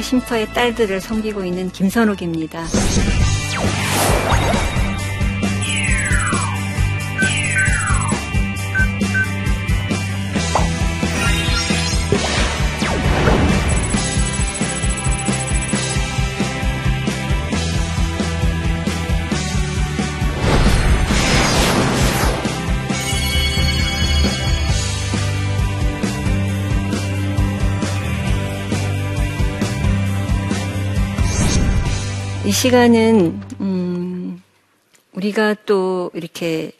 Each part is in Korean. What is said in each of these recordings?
쉼터의 딸들을 섬기고 있는 김선욱입니다. 시간은 음, 우리가 또 이렇게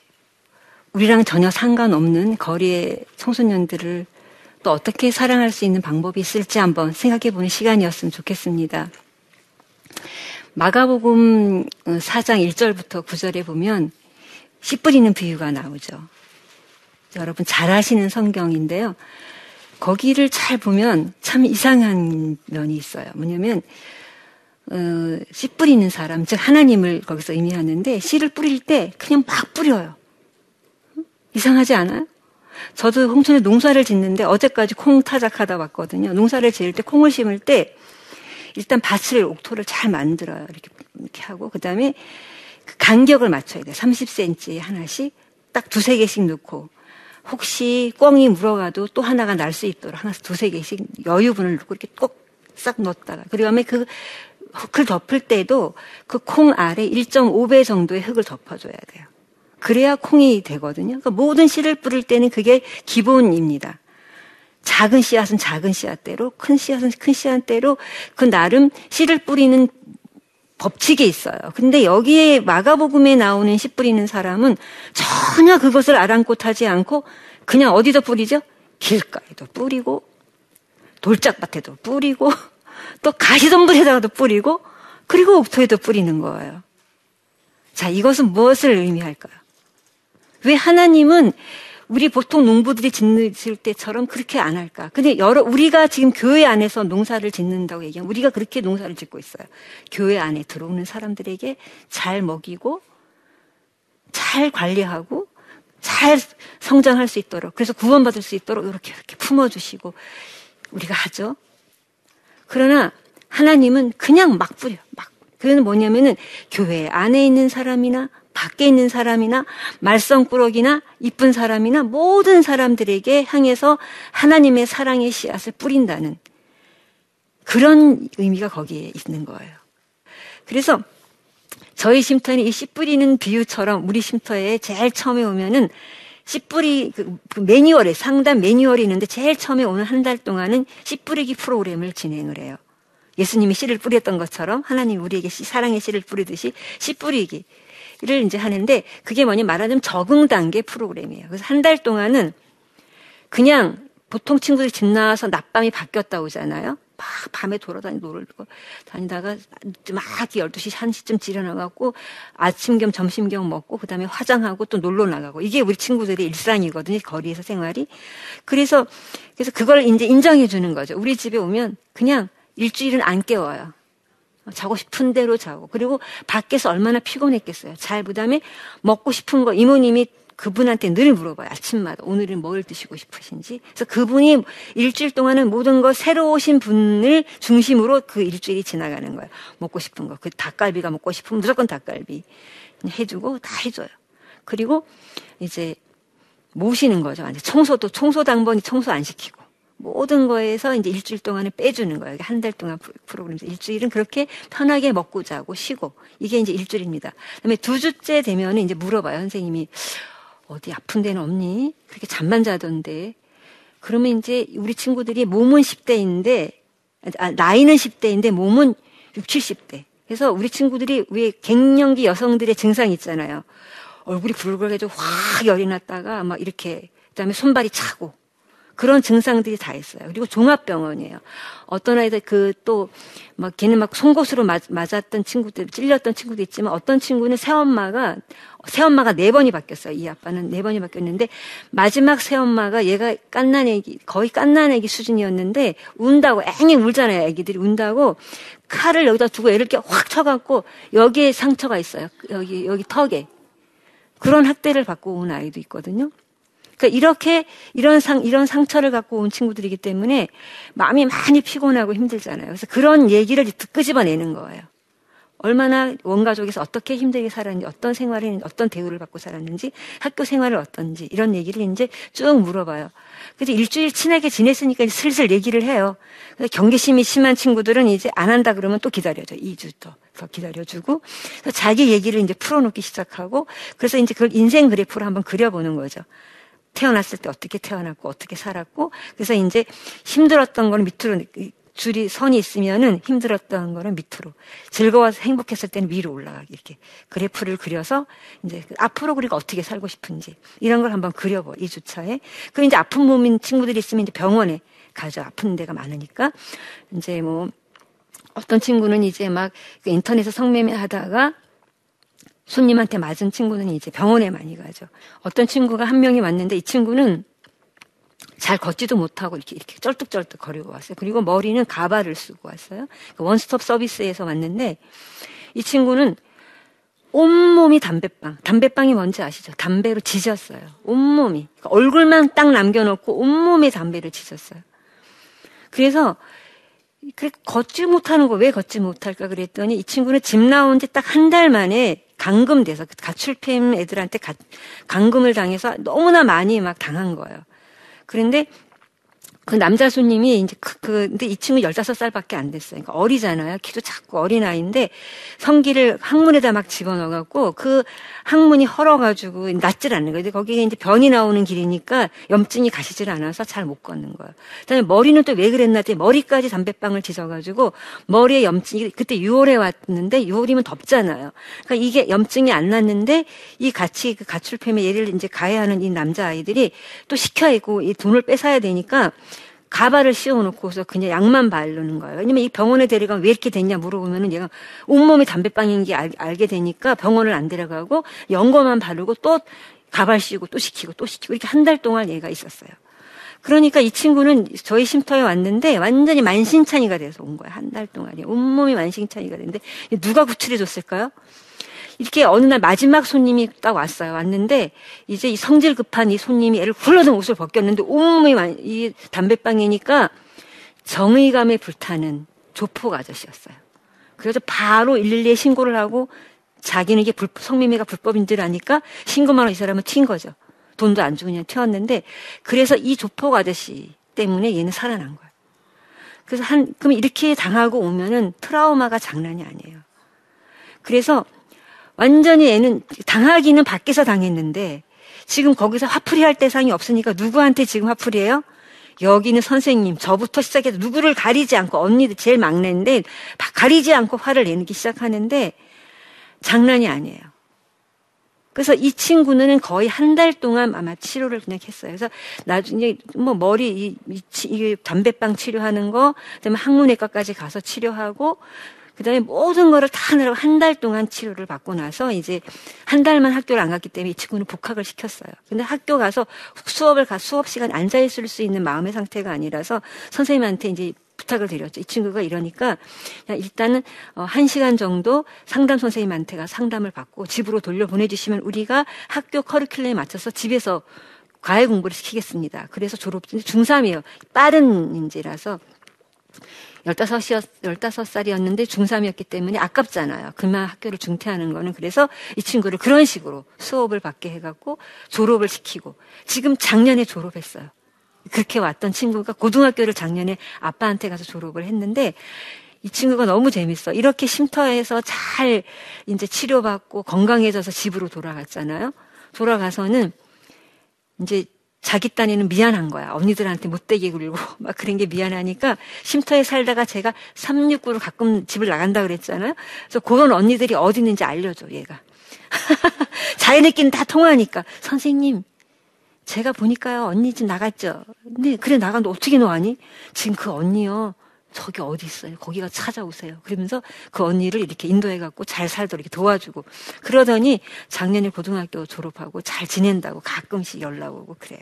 우리랑 전혀 상관없는 거리의 청소년들을 또 어떻게 사랑할 수 있는 방법이 있을지 한번 생각해 보는 시간이었으면 좋겠습니다. 마가복음 4장 1절부터 9절에 보면 씨 뿌리는 비유가 나오죠. 여러분 잘 아시는 성경인데요. 거기를 잘 보면 참 이상한 면이 있어요. 뭐냐면 어, 씨 뿌리는 사람, 즉 하나님을 거기서 의미하는데 씨를 뿌릴 때 그냥 막 뿌려요. 이상하지 않아요? 저도 홍천에 농사를 짓는데 어제까지 콩 타작하다 왔거든요. 농사를 지을 때 콩을 심을 때 일단 밭을 옥토를 잘 만들어요. 이렇게 이렇게 하고 그다음에 그 간격을 맞춰야 돼요. 30cm 하나씩 딱 두세 개씩 넣고 혹시 꿩이 물어가도 또 하나가 날 수 있도록 하나 두세 개씩 여유분을 넣고 이렇게 꼭 싹 넣었다가 그다음에 그 흙을 덮을 때도 그 콩 아래 1.5배 정도의 흙을 덮어줘야 돼요. 그래야 콩이 되거든요. 그러니까 모든 씨를 뿌릴 때는 그게 기본입니다. 작은 씨앗은 작은 씨앗대로, 큰 씨앗은 큰 씨앗대로 그 나름 씨를 뿌리는 법칙이 있어요. 근데 여기에 마가복음에 나오는 씨 뿌리는 사람은 전혀 그것을 아랑곳하지 않고 그냥 어디다 뿌리죠? 길가에도 뿌리고 돌짝밭에도 뿌리고 또 가시덤불에다가도 뿌리고 그리고 옥토에도 뿌리는 거예요. 자, 이것은 무엇을 의미할까요? 왜 하나님은 우리 보통 농부들이 짓는 때처럼 그렇게 안 할까? 근데 여러 우리가 지금 교회 안에서 농사를 짓는다고 얘기하면 우리가 그렇게 농사를 짓고 있어요. 교회 안에 들어오는 사람들에게 잘 먹이고 잘 관리하고 잘 성장할 수 있도록 그래서 구원받을 수 있도록 이렇게 이렇게 품어주시고 우리가 하죠. 그러나 하나님은 그냥 막 뿌려. 막. 그는 뭐냐면은 교회 안에 있는 사람이나 밖에 있는 사람이나 말썽꾸러기나 이쁜 사람이나 모든 사람들에게 향해서 하나님의 사랑의 씨앗을 뿌린다는 그런 의미가 거기에 있는 거예요. 그래서 저희 쉼터는 이 씨 뿌리는 비유처럼 우리 쉼터에 제일 처음에 오면은 씨 뿌리 그, 그 매뉴얼에 상담 매뉴얼이 있는데 제일 처음에 오는 한 달 동안은 씨 뿌리기 프로그램을 진행을 해요. 예수님이 씨를 뿌렸던 것처럼 하나님 우리에게 씨, 사랑의 씨를 뿌리듯이 씨 뿌리기를 이제 하는데 그게 뭐냐 말하자면 적응 단계 프로그램이에요. 그래서 한 달 동안은 그냥 보통 친구들이 집 나와서 낮밤이 바뀌었다 오잖아요. 막 밤에 돌아다니고 놀고 다니다가 막 12시, 1시쯤 지려나가고 아침 겸 점심 겸 먹고 그 다음에 화장하고 또 놀러 나가고 이게 우리 친구들의 일상이거든요. 거리에서 생활이. 그래서 그래서 그걸 이제 인정해 주는 거죠. 우리 집에 오면 그냥 일주일은 안 깨워요. 자고 싶은 대로 자고. 그리고 밖에서 얼마나 피곤했겠어요. 잘, 그 다음에 먹고 싶은 거, 이모님이 그분한테 늘 물어봐요. 아침마다 오늘은 뭘 드시고 싶으신지. 그래서 그분이 일주일 동안은 모든 거 새로 오신 분을 중심으로 그 일주일이 지나가는 거예요. 먹고 싶은 거. 그 닭갈비가 먹고 싶으면 무조건 닭갈비 해주고 다 해줘요. 그리고 이제 모시는 거죠. 청소도 청소 당번이 청소 안 시키고. 모든 거에서 이제 일주일 동안은 빼주는 거예요. 한 달 동안 프로그램에서 일주일은 그렇게 편하게 먹고 자고 쉬고 이게 이제 일주일입니다. 그다음에 두 주째 되면 이제 물어봐요. 선생님이 어디 아픈 데는 없니? 그렇게 잠만 자던데. 그러면 이제 우리 친구들이 몸은 10대인데, 아, 나이는 10대인데 몸은 6, 70대. 그래서 우리 친구들이 왜 갱년기 여성들의 증상 있잖아요. 얼굴이 붉어가지고 확 열이 났다가 막 이렇게, 그 다음에 손발이 차고, 그런 증상들이 다 있어요. 그리고 종합병원이에요. 어떤 아이들 그 또 막 걔는 막 송곳으로 맞, 맞았던 친구들, 찔렸던 친구도 있지만 어떤 친구는 새엄마가 새엄마가 네 번이 바뀌었어요. 이 아빠는 네 번이 바뀌었는데 마지막 새엄마가 얘가 깐난 애기 거의 깐난 애기 수준이었는데 운다고 앵앵 울잖아요. 애기들이 운다고 칼을 여기다 두고 애를 이렇게 확 쳐갖고 여기에 상처가 있어요. 여기 여기 턱에 그런 학대를 받고 온 아이도 있거든요. 그러니까 이렇게 이런 상 이런 상처를 갖고 온 친구들이기 때문에 마음이 많이 피곤하고 힘들잖아요. 그래서 그런 얘기를 끄집어내는 거예요. 얼마나 원가족에서 어떻게 힘들게 살았는지, 어떤 생활을 어떤 대우를 받고 살았는지, 학교 생활을 어떤지, 이런 얘기를 이제 쭉 물어봐요. 그래서 일주일 친하게 지냈으니까 슬슬 얘기를 해요. 경계심이 심한 친구들은 이제 안 한다 그러면 또 기다려줘. 2주 더, 더 기다려주고. 그래서 자기 얘기를 이제 풀어놓기 시작하고, 그래서 이제 그걸 인생 그래프로 한번 그려보는 거죠. 태어났을 때 어떻게 태어났고, 어떻게 살았고, 그래서 이제 힘들었던 걸 밑으로 줄이 선이 있으면은 힘들었던 거는 밑으로. 즐거워서 행복했을 때는 위로 올라가기 이렇게. 그래프를 그려서 이제 앞으로 그리고 어떻게 살고 싶은지. 이런 걸 한번 그려봐 이 주차에. 그럼 이제 아픈 몸인 친구들이 있으면 이제 병원에 가죠. 아픈 데가 많으니까. 이제 뭐 어떤 친구는 이제 막그 인터넷에 성매매 하다가 손님한테 맞은 친구는 이제 병원에 많이 가죠 어떤 친구가 한 명이 왔는데 이 친구는 잘 걷지도 못하고 이렇게 이렇게 쩔뚝쩔뚝 거리고 왔어요. 그리고 머리는 가발을 쓰고 왔어요. 그 원스톱 서비스에서 왔는데 이 친구는 온몸이 담배빵. 담배빵이 뭔지 아시죠? 담배로 지졌어요. 온몸이. 그러니까 얼굴만 딱 남겨놓고 온몸에 담배를 지졌어요. 그래서 그 걷지 못하는 거 왜 걷지 못할까 그랬더니 이 친구는 집 나온 지 딱 한 달 만에 감금돼서 그 가출팸 애들한테 가, 감금을 당해서 너무나 많이 막 당한 거예요. 그런데 그 남자 손님이 이제 그, 그, 근데 이 친구 15살밖에 안 됐어요. 그러니까 어리잖아요. 키도 작고 어린 아이인데 성기를 항문에다 막 집어넣어 갖고 그 항문이 헐어 가지고 낫질 않는 거예요. 거기에 이제 변이 나오는 길이니까 염증이 가시질 않아서 잘 못 걷는 거예요. 그다음에 머리는 또 왜 그랬나 했더니 머리까지 담배빵을 지져 가지고 머리에 염증이 그때 6월에 왔는데 6월이면 덥잖아요. 그러니까 이게 염증이 안 났는데 이 같이 그 가출팸에 얘를 이제 가해하는 이 남자 아이들이 또 시켜야 있고 이 돈을 뺏어야 되니까 가발을 씌워놓고서 그냥 약만 바르는 거예요. 왜냐면 이 병원에 데려가면 왜 이렇게 됐냐 물어보면은 얘가 온몸이 담배빵인 게 알, 알게 되니까 병원을 안 데려가고 연고만 바르고 또 가발 씌우고 또 시키고 또 시키고 이렇게 한 달 동안 얘가 있었어요. 그러니까 이 친구는 저희 쉼터에 왔는데 완전히 만신창이가 돼서 온 거예요. 한 달 동안이. 온몸이 만신창이가 됐는데 누가 구출해 줬을까요? 이렇게 어느 날 마지막 손님이 딱 왔어요. 왔는데 이제 이 성질 급한 이 손님이 애를 굴러든 옷을 벗겼는데 온몸이 이 담배빵이니까 정의감에 불타는 조폭 아저씨였어요. 그래서 바로 112에 신고를 하고 자기는 이게 불, 성매매가 불법인 줄 아니까 신고만 하고 이 사람은 튄 거죠. 돈도 안 주고 그냥 튀었는데 그래서 이 조폭 아저씨 때문에 얘는 살아난 거예요. 그래서 한, 그럼 이렇게 당하고 오면은 트라우마가 장난이 아니에요. 그래서 완전히 애는 당하기는 밖에서 당했는데 지금 거기서 화풀이 할 대상이 없으니까 누구한테 지금 화풀이해요? 여기는 선생님, 저부터 시작해서 누구를 가리지 않고 언니도 제일 막내인데 가리지 않고 화를 내기 시작하는데 장난이 아니에요. 그래서 이 친구는 거의 한 달 동안 아마 치료를 그냥 했어요. 그래서 나중에 뭐 머리 이, 이, 이 담배빵 치료하는 거, 그다음에 항문외과까지 가서 치료하고 그다음에 모든 거를 다 하느라고 한 달 동안 치료를 받고 나서 이제 한 달만 학교를 안 갔기 때문에 이 친구는 복학을 시켰어요. 근데 학교 가서 수업을 가 수업 시간 앉아 있을 수 있는 마음의 상태가 아니라서 선생님한테 이제 부탁을 드렸죠. 이 친구가 이러니까 일단은 어, 한 시간 정도 상담 선생님한테 가 상담을 받고 집으로 돌려 보내주시면 우리가 학교 커리큘럼에 맞춰서 집에서 과외 공부를 시키겠습니다. 그래서 졸업 중3이에요. 빠른 인재라서 15이었, 15살이었는데 중3이었기 때문에 아깝잖아요. 그만 학교를 중퇴하는 거는. 그래서 이 친구를 그런 식으로 수업을 받게 해갖고 졸업을 시키고 지금 작년에 졸업했어요. 그렇게 왔던 친구가 고등학교를 작년에 아빠한테 가서 졸업을 했는데 이 친구가 너무 재밌어. 이렇게 쉼터에서 잘 이제 치료받고 건강해져서 집으로 돌아갔잖아요. 돌아가서는 이제 자기 딴에는 미안한 거야. 언니들한테 못되게 굴고 막 그런 게 미안하니까 쉼터에 살다가 제가 369로 가끔 집을 나간다 그랬잖아요. 그래서 그런 언니들이 어디 있는지 알려줘, 얘가. 자기네끼리는 다 통하니까. 선생님, 제가 보니까요, 언니 집 나갔죠? 근데 그래, 나갔는데 어떻게 너하니? 지금 그 언니요, 저기 어디 있어요? 거기가 찾아오세요. 그러면서 그 언니를 이렇게 인도해갖고 잘 살도록 이렇게 도와주고 그러더니 작년에 고등학교 졸업하고 잘 지낸다고 가끔씩 연락 오고 그래요.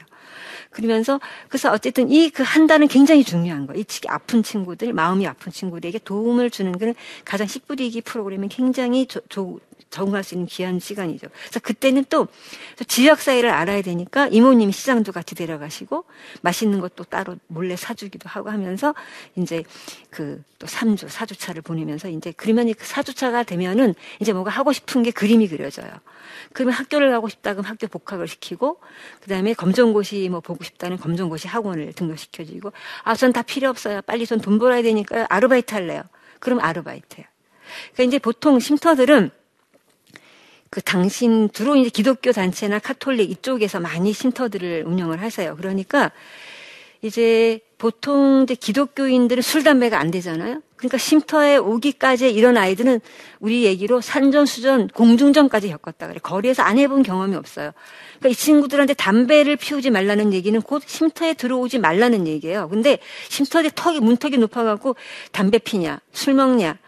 그러면서 그래서 어쨌든 이 그 한 달은 굉장히 중요한 거예요. 이 아픈 친구들, 마음이 아픈 친구들에게 도움을 주는 그는 가장 10분위기 프로그램이 굉장히 조, 조, 적응할 수 있는 귀한 시간이죠. 그래서 그때는 또 지역 사회를 알아야 되니까 이모님이 시장도 같이 데려가시고 맛있는 것도 따로 몰래 사주기도 하고 하면서 이제 그또 3주, 4주차를 보내면서 이제 그러면 그 4주차가 되면은 이제 뭔가 하고 싶은 게 그림이 그려져요. 그러면 학교를 가고 싶다 그러면 학교 복학을 시키고 그다음에 검정고시 뭐 보고 싶다는 검정고시 학원을 등록시켜주고 아, 전 다 필요 없어요. 빨리 전 돈 벌어야 되니까 아르바이트 할래요. 그럼 아르바이트예요. 그러니까 이제 보통 쉼터들은 그 당신 주로 이제 기독교 단체나 카톨릭 이쪽에서 많이 쉼터들을 운영을 하세요. 그러니까 이제 보통 이제 기독교인들은 술 담배가 안 되잖아요. 그러니까 쉼터에 오기까지 이런 아이들은 우리 얘기로 산전 수전 공중전까지 겪었다 그래. 거리에서 안 해본 경험이 없어요. 그러니까 이 친구들한테 담배를 피우지 말라는 얘기는 곧 쉼터에 들어오지 말라는 얘기예요. 근데 쉼터에 턱이 문턱이 높아갖고 담배 피냐, 술 먹냐,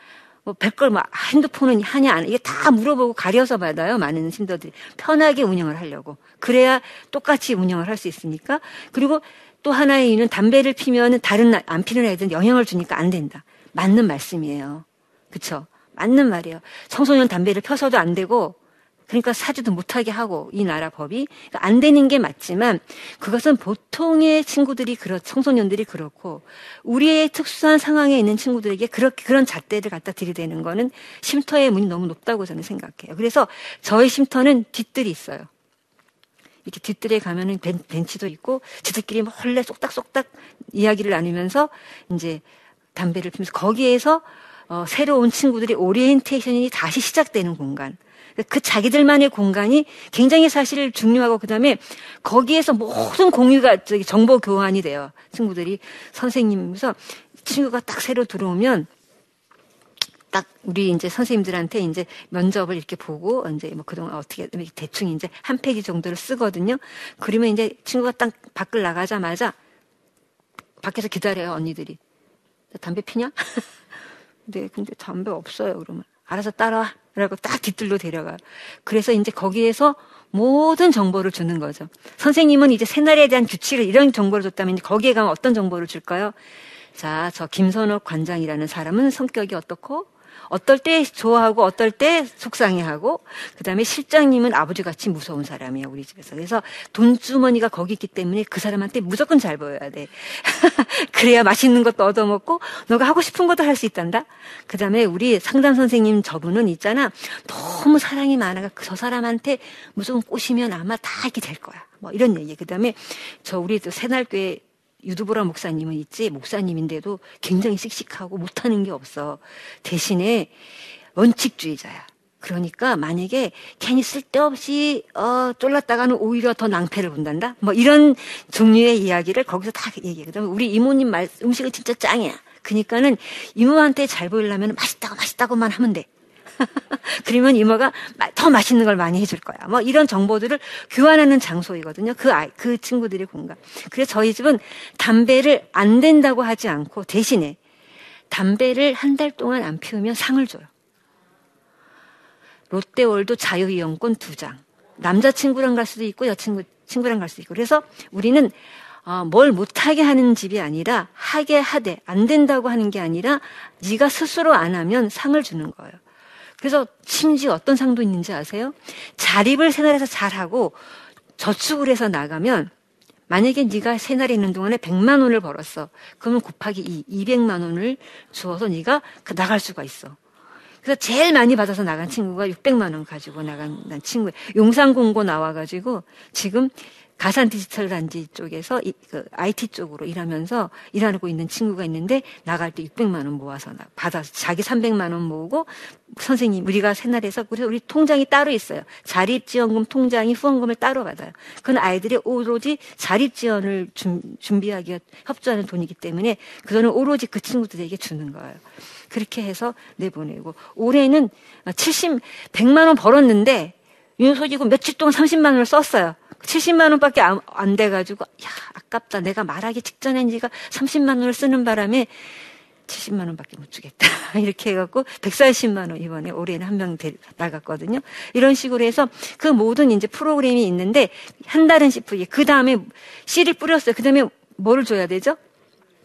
뭐 별걸 뭐 핸드폰은 하냐 안 이게 다 물어보고 가려서 받아요 많은 신도들이. 편하게 운영을 하려고. 그래야 똑같이 운영을 할 수 있으니까. 그리고 또 하나의 이유는 담배를 피면은 다른 안 피는 애들은 영향을 주니까 안 된다. 맞는 말씀이에요. 그쵸? 맞는 말이에요. 청소년 담배를 펴서도 안 되고 그러니까 사지도 못하게 하고 이 나라 법이 그러니까 안 되는 게 맞지만 그것은 보통의 친구들이 그렇 청소년들이 그렇고 우리의 특수한 상황에 있는 친구들에게 그렇게 그런 잣대를 갖다 들이대는 거는 쉼터의 문이 너무 높다고 저는 생각해요. 그래서 저희 쉼터는 뒷뜰이 있어요. 이렇게 뒷뜰에 가면은 벤 치도 있고 지들끼리 몰래 쏙닥쏙닥 이야기를 나누면서 이제 담배를 피면서 거기에서 어, 새로운 친구들이 오리엔테이션이 다시 시작되는 공간. 그 자기들만의 공간이 굉장히 사실 중요하고 그다음에 거기에서 모든 공유가 저기 정보 교환이 돼요. 친구들이 선생님에서 친구가 딱 새로 들어오면 딱 우리 이제 선생님들한테 이제 면접을 이렇게 보고 이제 뭐 그동안 어떻게 대충 이제 한 페이지 정도를 쓰거든요. 그러면 이제 친구가 딱 밖을 나가자마자 밖에서 기다려요 언니들이 담배 피냐? 네, 근데 담배 없어요. 그러면 알아서 따라와. 라고 딱 뒤뜰로 데려가. 그래서 이제 거기에서 모든 정보를 주는 거죠. 선생님은 이제 새날에 대한 규칙을 이런 정보를 줬다면 거기에 가면 어떤 정보를 줄까요? 자, 저 김선옥 관장이라는 사람은 성격이 어떻고 어떨 때 좋아하고 어떨 때 속상해하고 그다음에 실장님은 아버지 같이 무서운 사람이에요 우리 집에서. 그래서 돈주머니가 거기 있기 때문에 그 사람한테 무조건 잘 보여야 돼. 그래야 맛있는 것도 얻어먹고 너가 하고 싶은 것도 할 수 있단다. 그다음에 우리 상담 선생님 저분은 있잖아. 너무 사랑이 많아가 저 사람한테 무조건 꼬시면 아마 다 이렇게 될 거야. 뭐 이런 얘기. 그다음에 저 우리 새날교회 유두보라 목사님은 있지 목사님인데도 굉장히 씩씩하고 못하는 게 없어. 대신에 원칙주의자야. 그러니까 만약에 괜히 쓸데없이 어 쫄랐다가는 오히려 더 낭패를 본단다. 뭐 이런 종류의 이야기를 거기서 다. 그다음에 우리 이모님 말 음식은 진짜 짱이야. 그러니까는 이모한테 잘 보이려면 맛있다고 맛있다고만 하면 돼. 그러면 이모가 더 맛있는 걸 많이 해줄 거야. 뭐 이런 정보들을 교환하는 장소이거든요. 그 아이, 그 친구들의 공간. 그래서 저희 집은 담배를 안 된다고 하지 않고 대신에 담배를 한 달 동안 안 피우면 상을 줘요. 롯데월드 자유이용권 두 장. 남자친구랑 갈 수도 있고 여친구, 친구랑 갈 수도 있고. 그래서 우리는 어, 뭘 못하게 하는 집이 아니라 하게 하되 안 된다고 하는 게 아니라 네가 스스로 안 하면 상을 주는 거예요. 그래서 심지어 어떤 상도 있는지 아세요? 자립을 새날에서 잘하고 저축을 해서 나가면 만약에 네가 새날에 있는 동안에 100만 원을 벌었어. 그러면 곱하기 2, 200만 원을 주어서 네가 그 나갈 수가 있어. 그래서 제일 많이 받아서 나간 친구가 600만 원 가지고 나간 친구. 용산공고 나와가지고 지금 가산 디지털 단지 쪽에서 이, 그 IT 쪽으로 일하면서 일하고 있는 친구가 있는데 나갈 때 600만 원 모아서 받아서 자기 300만 원 모으고 선생님 우리가 새날에서 그래서 우리 통장이 따로 있어요. 자립지원금 통장이 후원금을 따로 받아요. 그건 아이들이 오로지 자립지원을 준, 준비하기 협조하는 돈이기 때문에 그 돈은 오로지 그 친구들에게 주는 거예요. 그렇게 해서 내보내고 올해는 70, 100만 원 벌었는데 윤소지고 며칠 동안 30만 원을 썼어요. 70만 원밖에 안, 안 돼가지고 야 아깝다. 내가 말하기 직전에 지가 30만 원을 쓰는 바람에 70만 원밖에 못 주겠다. 이렇게 해갖고 140만 원 이번에 올해는 한 명 나갔거든요. 이런 식으로 해서 그 모든 이제 프로그램이 있는데 한 달은 CV에 그 다음에 씨를 뿌렸어요. 그 다음에 뭐를 줘야 되죠?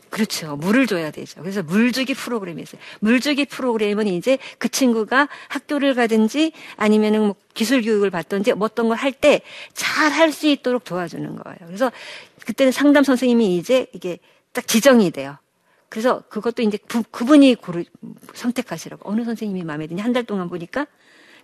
그렇죠. 물을 줘야 되죠. 그래서 물주기 프로그램이 있어요. 물주기 프로그램은 이제 그 친구가 학교를 가든지 아니면은 뭐 기술 교육을 받든지 뭐 어떤 걸 할 때 잘 할 수 있도록 도와주는 거예요. 그래서 그때는 상담 선생님이 이제 이게 딱 지정이 돼요. 그래서 그것도 이제 부, 그분이 고르, 선택하시라고. 어느 선생님이 마음에 드냐? 한 달 동안 보니까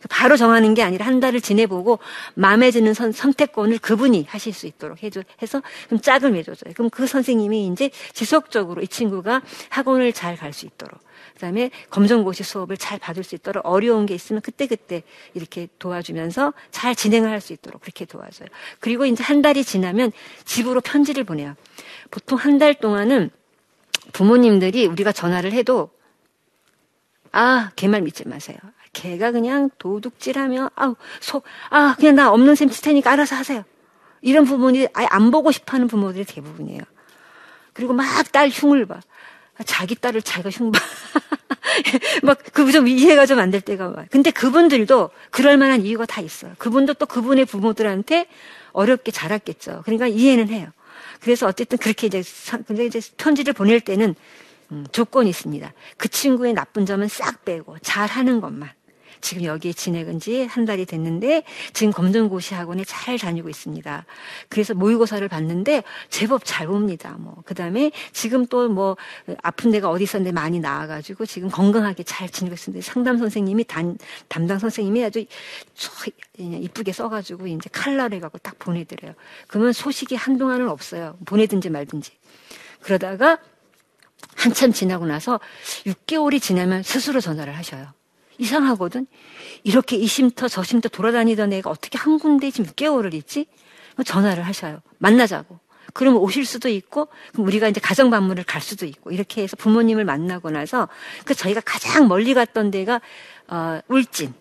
바로 정하는 게 아니라 한 달을 지내보고 마음에 드는 선, 선택권을 그분이 하실 수 있도록 해줘, 해서 그럼 짝을 맺어줘요. 그럼 그 선생님이 이제 지속적으로 이 친구가 학원을 잘 갈 수 있도록 그다음에 검정고시 수업을 잘 받을 수 있도록 어려운 게 있으면 그때그때 이렇게 도와주면서 잘 진행을 할 수 있도록 그렇게 도와줘요. 그리고 이제 한 달이 지나면 집으로 편지를 보내요. 보통 한 달 동안은 부모님들이 우리가 전화를 해도 아, 걔말 믿지 마세요. 걔가 그냥 도둑질하며 아우 속아 그냥 나 없는 셈칠 테니까 알아서 하세요. 이런 부모들이 아예 안 보고 싶어하는 부모들이 대부분이에요. 그리고 막 딸 흉을 봐. 자기 딸을 자기가 흉 봐. 막 그 좀 이해가 좀 안 될 때가 와. 근데 그분들도 그럴 만한 이유가 다 있어요. 그분도 또 그분의 부모들한테 어렵게 자랐겠죠. 그러니까 이해는 해요. 그래서 어쨌든 그렇게 이제 근데 이제 편지를 보낼 때는 음, 조건이 있습니다. 그 친구의 나쁜 점은 싹 빼고 잘하는 것만. 지금 여기에 지내은 지 한 달이 됐는데 지금 검정고시 학원에 잘 다니고 있습니다. 그래서 모의고사를 봤는데 제법 잘 봅니다. 뭐 그다음에 지금 또 뭐 아픈 데가 어디 있었는데 많이 나와가지고 지금 건강하게 잘 지내고 있습니다. 상담 선생님이 단, 담당 선생님이 아주 이쁘게 써가지고 이제 칼라를 해갖고 딱 보내드려요. 그러면 소식이 한동안은 없어요. 보내든지 말든지. 그러다가 한참 지나고 나서 6개월이 지나면 스스로 전화를 하셔요. 이상하거든. 이렇게 이심터 저심터 돌아다니던 애가 어떻게 한 군데 지금 6개월을 있지? 전화를 하셔요. 만나자고. 그러면 오실 수도 있고, 그럼 우리가 이제 가정 방문을 갈 수도 있고, 이렇게 해서 부모님을 만나고 나서, 그 저희가 가장 멀리 갔던 데가, 어, 울진.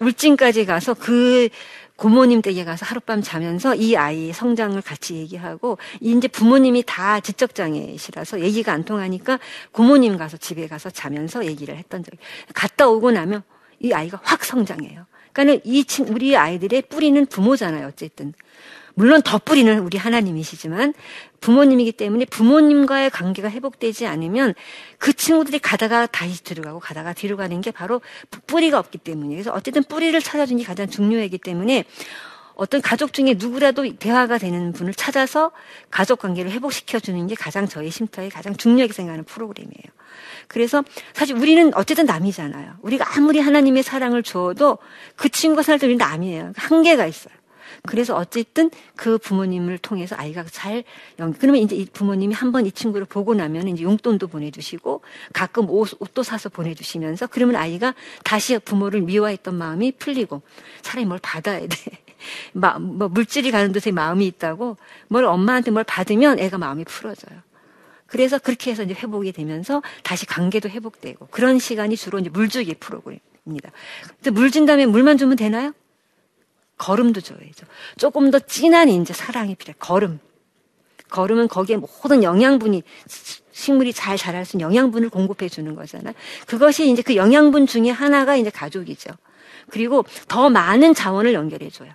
울진까지 가서 그 고모님 댁에 가서 하룻밤 자면서 이 아이의 성장을 같이 얘기하고 이제 부모님이 다 지적 장애시라서 얘기가 안 통하니까 고모님 가서 집에 가서 자면서 얘기를 했던 적이 갔다 오고 나면 이 아이가 확 성장해요. 그러니까는 이 친, 우리 아이들의 뿌리는 부모잖아요. 어쨌든 물론 덧뿌리는 우리 하나님이시지만 부모님이기 때문에 부모님과의 관계가 회복되지 않으면 그 친구들이 가다가 다시 들어가고 가다가 뒤로 가는 게 바로 뿌리가 없기 때문이에요. 그래서 어쨌든 뿌리를 찾아주는 게 가장 중요하기 때문에 어떤 가족 중에 누구라도 대화가 되는 분을 찾아서 가족 관계를 회복시켜 주는 게 가장 저희 쉼터에 가장 중요하게 생각하는 프로그램이에요. 그래서 사실 우리는 어쨌든 남이잖아요. 우리가 아무리 하나님의 사랑을 주어도 그 친구가 살때 우리는 남이에요. 한계가 있어요. 그래서 어쨌든 그 부모님을 통해서 아이가 잘 연, 그러면 이제 이 부모님이 한 번 이 친구를 보고 나면 이제 용돈도 보내주시고 가끔 옷, 옷도 사서 보내주시면서 그러면 아이가 다시 부모를 미워했던 마음이 풀리고 차라리 뭘 받아야 돼. 마, 뭐 물질이 가는 데에 마음이 있다고 뭘 엄마한테 뭘 받으면 애가 마음이 풀어져요. 그래서 그렇게 해서 이제 회복이 되면서 다시 관계도 회복되고 그런 시간이 주로 이제 물주기 프로그램입니다. 물준 다음에 물만 주면 되나요? 걸음도 줘야죠. 조금 더 진한 이제 사랑이 필요해. 걸음. 걸음은 거기에 모든 영양분이 식물이 잘 자랄 수 있는 영양분을 공급해 주는 거잖아요. 그것이 이제 그 영양분 중에 하나가 이제 가족이죠. 그리고 더 많은 자원을 연결해 줘요.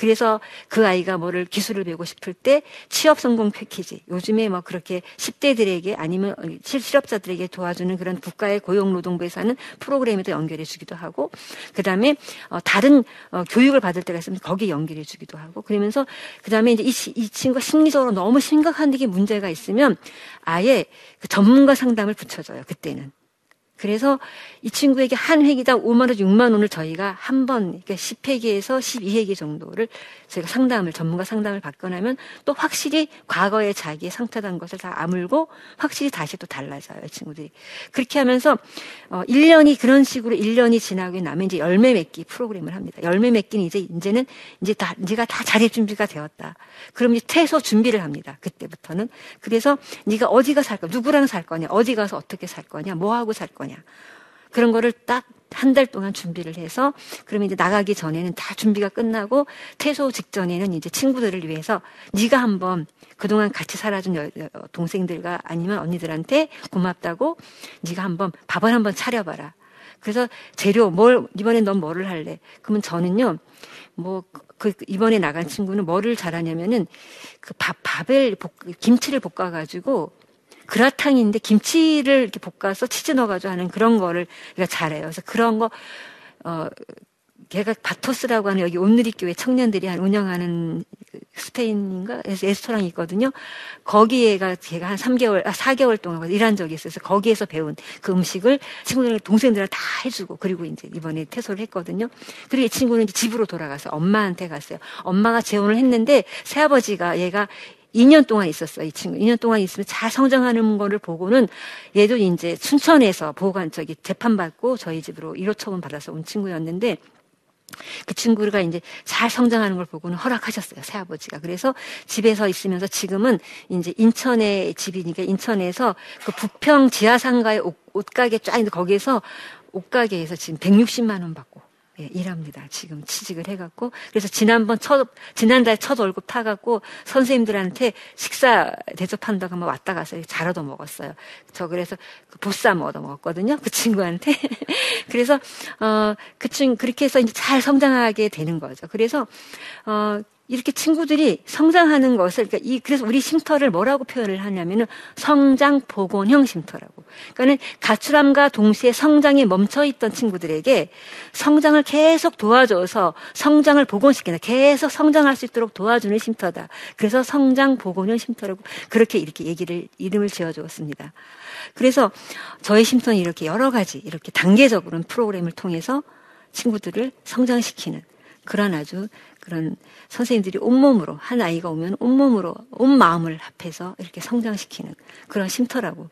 그래서 그 아이가 뭐를 기술을 배우고 싶을 때 취업 성공 패키지 요즘에 뭐 그렇게 10대들에게 아니면 실업자들에게 도와주는 그런 국가의 고용노동부에서 하는 프로그램에도 연결해 주기도 하고 그다음에 어 다른 어 교육을 받을 때가 있으면 거기에 연결해 주기도 하고 그러면서 그다음에 이제 이, 이 친구가 심리적으로 너무 심각한 게 문제가 있으면 아예 그 전문가 상담을 붙여줘요 그때는 그래서 이 친구에게 한 회기당 5만 원, 6만 원을 저희가 한 번, 그러니까 10회기에서 12회기 정도를 저희가 상담을, 전문가 상담을 받고 나면 또 확실히 과거에 자기의 상처된 것을 다 아물고 확실히 다시 또 달라져요, 이 친구들이. 그렇게 하면서, 어, 1년이 그런 식으로 1년이 지나고 나면 이제 열매 맺기 프로그램을 합니다. 열매 맺기는 이제, 이제는 이제 다, 네가 다 자립 준비가 되었다. 그럼 이제 퇴소 준비를 합니다. 그때부터는. 그래서 네가 어디가 살 거냐, 누구랑 살 거냐, 어디 가서 어떻게 살 거냐, 뭐 하고 살 거냐. 그런 거를 딱 한 달 동안 준비를 해서 그러면 이제 나가기 전에는 다 준비가 끝나고 퇴소 직전에는 이제 친구들을 위해서 네가 한번 그동안 같이 살아준 동생들과 아니면 언니들한테 고맙다고 네가 한번 밥을 한번 차려봐라. 그래서 재료 뭘 이번엔 넌 뭐를 할래? 그러면 저는요 뭐 그 이번에 나간 친구는 뭐를 잘하냐면은 그 밥 밥을 볶, 김치를 볶아 가지고 그라탕인데 김치를 이렇게 볶아서 치즈 넣어가지고 하는 그런 거를 우리가 잘해요. 그래서 그런 거, 어, 걔가 바토스라고 하는 여기 온누리교회 청년들이 운영하는 그 스페인인가 레스토랑이 있거든요. 거기에가 제가 한 3개월, 아, 4개월 동안 일한 적이 있어서 거기에서 배운 그 음식을 친구들, 동생들을 다 해주고 그리고 이제 이번에 퇴소를 했거든요. 그리고 이 친구는 이제 집으로 돌아가서 엄마한테 갔어요. 엄마가 재혼을 했는데 새아버지가 얘가 2년 동안 있었어요, 이 친구. 2년 동안 있으면 잘 성장하는 거를 보고는 얘도 이제 춘천에서 보관, 저기 재판받고 저희 집으로 1호 처분 받아서 온 친구였는데 그 친구가 이제 잘 성장하는 걸 보고는 허락하셨어요, 새아버지가. 그래서 집에서 있으면서 지금은 이제 인천에 집이니까 인천에서 그 부평 지하상가의 옷, 옷가게 쫙 있는데 거기에서 옷가게에서 지금 160만 원 받고 예, 일합니다. 지금 취직을 해갖고 그래서 지난번 첫 지난달 첫 월급 타갖고 선생님들한테 식사 대접한다고 하면 왔다 가서 잘 얻어 먹었어요. 저 그래서 그 보쌈 얻어 먹었거든요. 그 친구한테 그래서 어그 친 그렇게 해서 이제 잘 성장하게 되는 거죠. 그래서 어 이렇게 친구들이 성장하는 것을 그러니까 이 그래서 우리 쉼터를 뭐라고 표현을 하냐면은 성장 복원형 쉼터라고. 그러니까는 가출함과 동시에 성장이 멈춰 있던 친구들에게 성장을 계속 도와줘서 성장을 복원시키는 계속 성장할 수 있도록 도와주는 쉼터다. 그래서 성장 복원형 쉼터라고 그렇게 이렇게 얘기를 이름을 지어 주었습니다. 그래서 저희 쉼터는 이렇게 여러 가지 이렇게 단계적으로 프로그램을 통해서 친구들을 성장시키는 그런 아주 그런 선생님들이 온몸으로 한 아이가 오면 온몸으로 온 마음을 합해서 이렇게 성장시키는 그런 쉼터라고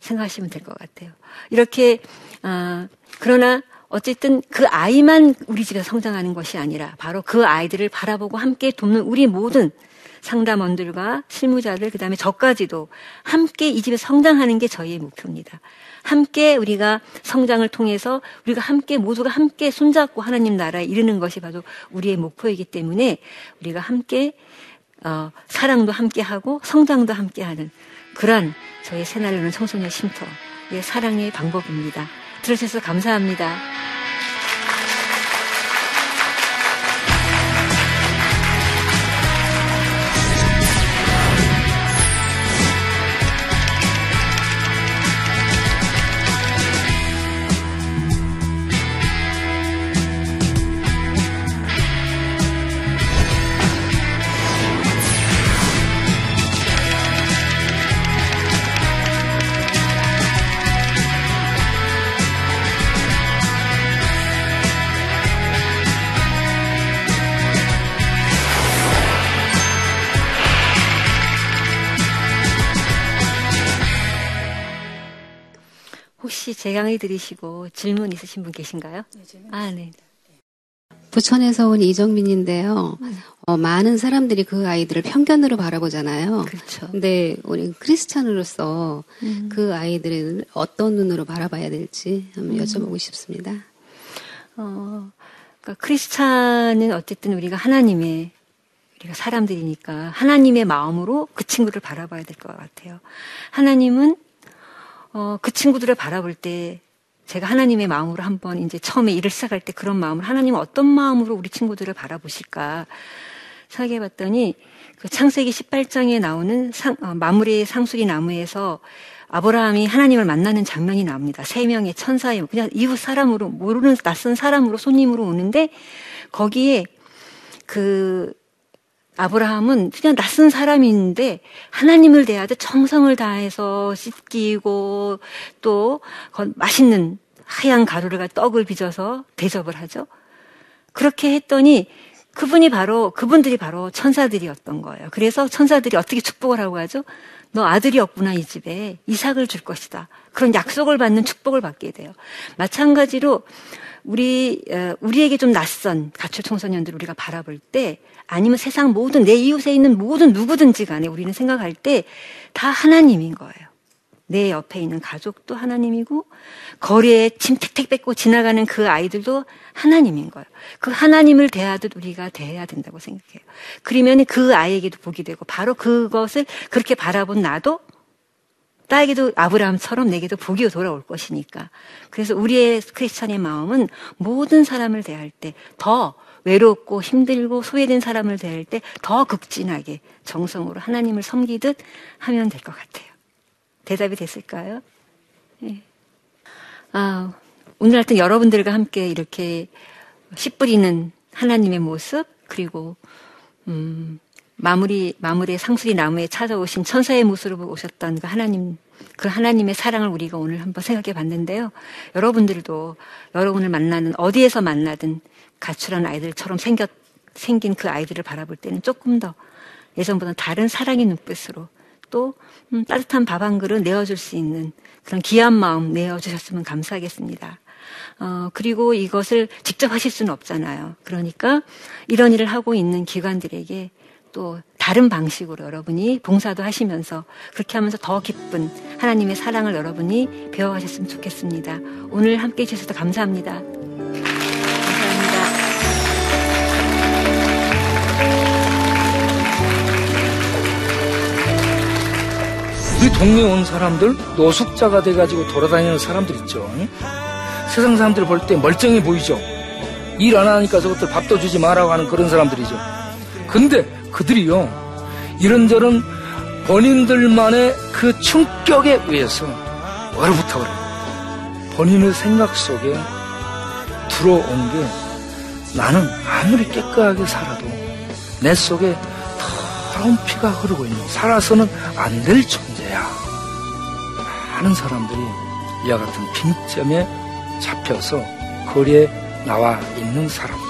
생각하시면 될 것 같아요. 이렇게 어, 그러나 어쨌든 그 아이만 우리 집에서 성장하는 것이 아니라 바로 그 아이들을 바라보고 함께 돕는 우리 모든 상담원들과 실무자들 그다음에 저까지도 함께 이 집에 성장하는 게 저희의 목표입니다. 함께 우리가 성장을 통해서 우리가 함께 모두가 함께 손잡고 하나님 나라에 이르는 것이 바로 우리의 목표이기 때문에 우리가 함께 어, 사랑도 함께 하고 성장도 함께 하는 그러한 저희 새날르는 청소년 쉼터의 사랑의 방법입니다. 들어주셔서 감사합니다. 혹시 제 강의 들으시고 질문 있으신 분 계신가요? 네, 아, 네. 부천에서 온 이정민인데요. 어, 많은 사람들이 그 아이들을 편견으로 바라보잖아요. 그렇죠. 근데 우리 크리스찬으로서 음. 그 아이들을 어떤 눈으로 바라봐야 될지 한번 음. 여쭤보고 싶습니다. 어, 그러니까 크리스찬은 어쨌든 우리가 하나님의 우리가 사람들이니까 하나님의 마음으로 그 친구를 바라봐야 될 것 같아요. 하나님은 어, 그 친구들을 바라볼 때 제가 하나님의 마음으로 한번 이제 처음에 일을 시작할 때 그런 마음을 하나님은 어떤 마음으로 우리 친구들을 바라보실까 생각해 봤더니 그 창세기 18장에 나오는 상, 어, 마무리 상수리 나무에서 아브라함이 하나님을 만나는 장면이 나옵니다. 세 명의 천사의 그냥 이웃 사람으로 모르는 낯선 사람으로 손님으로 오는데 거기에 그 아브라함은 그냥 낯선 사람인데 하나님을 대하되 정성을 다해서 씻기고 또 맛있는 하얀 가루를 떡을 빚어서 대접을 하죠. 그렇게 했더니 그분이 바로 그분들이 바로 천사들이었던 거예요. 그래서 천사들이 어떻게 축복을 하고 하죠? 너 아들이 없구나 이 집에 이삭을 줄 것이다. 그런 약속을 받는 축복을 받게 돼요. 마찬가지로 우리 어, 우리에게 좀 낯선 가출 청소년들 우리가 바라볼 때 아니면 세상 모든 내 이웃에 있는 모든 누구든지 간에 우리는 생각할 때 다 하나님인 거예요. 내 옆에 있는 가족도 하나님이고 거리에 침 택택 뺏고 지나가는 그 아이들도 하나님인 거예요. 그 하나님을 대하듯 우리가 대해야 된다고 생각해요. 그러면 그 아이에게도 복이 되고 바로 그것을 그렇게 바라본 나도 딸에게도 아브라함처럼 내게도 복이 돌아올 것이니까. 그래서 우리의 크리스천의 마음은 모든 사람을 대할 때 더 외롭고 힘들고 소외된 사람을 대할 때 더 극진하게 정성으로 하나님을 섬기듯 하면 될 것 같아요. 대답이 됐을까요? 예. 아, 오늘 하여튼 여러분들과 함께 이렇게 씨 뿌리는 하나님의 모습, 그리고, 음, 마무리, 마무리의 상수리 나무에 찾아오신 천사의 모습으로 오셨던 그 하나님, 그 하나님의 사랑을 우리가 오늘 한번 생각해 봤는데요. 여러분들도 여러분을 만나는, 어디에서 만나든 가출한 아이들처럼 생겼, 생긴 그 아이들을 바라볼 때는 조금 더 예전보다 다른 사랑의 눈빛으로 또 음, 따뜻한 밥 한 그릇 내어줄 수 있는 그런 귀한 마음 내어주셨으면 감사하겠습니다. 어, 그리고 이것을 직접 하실 수는 없잖아요. 그러니까 이런 일을 하고 있는 기관들에게 또 다른 방식으로 여러분이 봉사도 하시면서 그렇게 하면서 더 기쁜 하나님의 사랑을 여러분이 배워가셨으면 좋겠습니다. 오늘 함께 해주셔서 감사합니다. 동네에 온 사람들 노숙자가 돼가지고 돌아다니는 사람들 있죠. 세상 사람들 볼 때 멀쩡해 보이죠. 일 안 하니까 저것들 밥도 주지 말라고 하는 그런 사람들이죠. 근데 그들이요 이런저런 본인들만의 그 충격에 의해서 얼어붙어 버려요. 본인의 생각 속에 들어온 게 나는 아무리 깨끗하게 살아도 내 속에 더러운 피가 흐르고 있는 살아서는 안될존 재야. 많은 사람들이 이와 같은 빈점에 잡혀서 거리에 나와 있는 사람.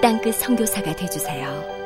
땅끝 성교사가 되주세요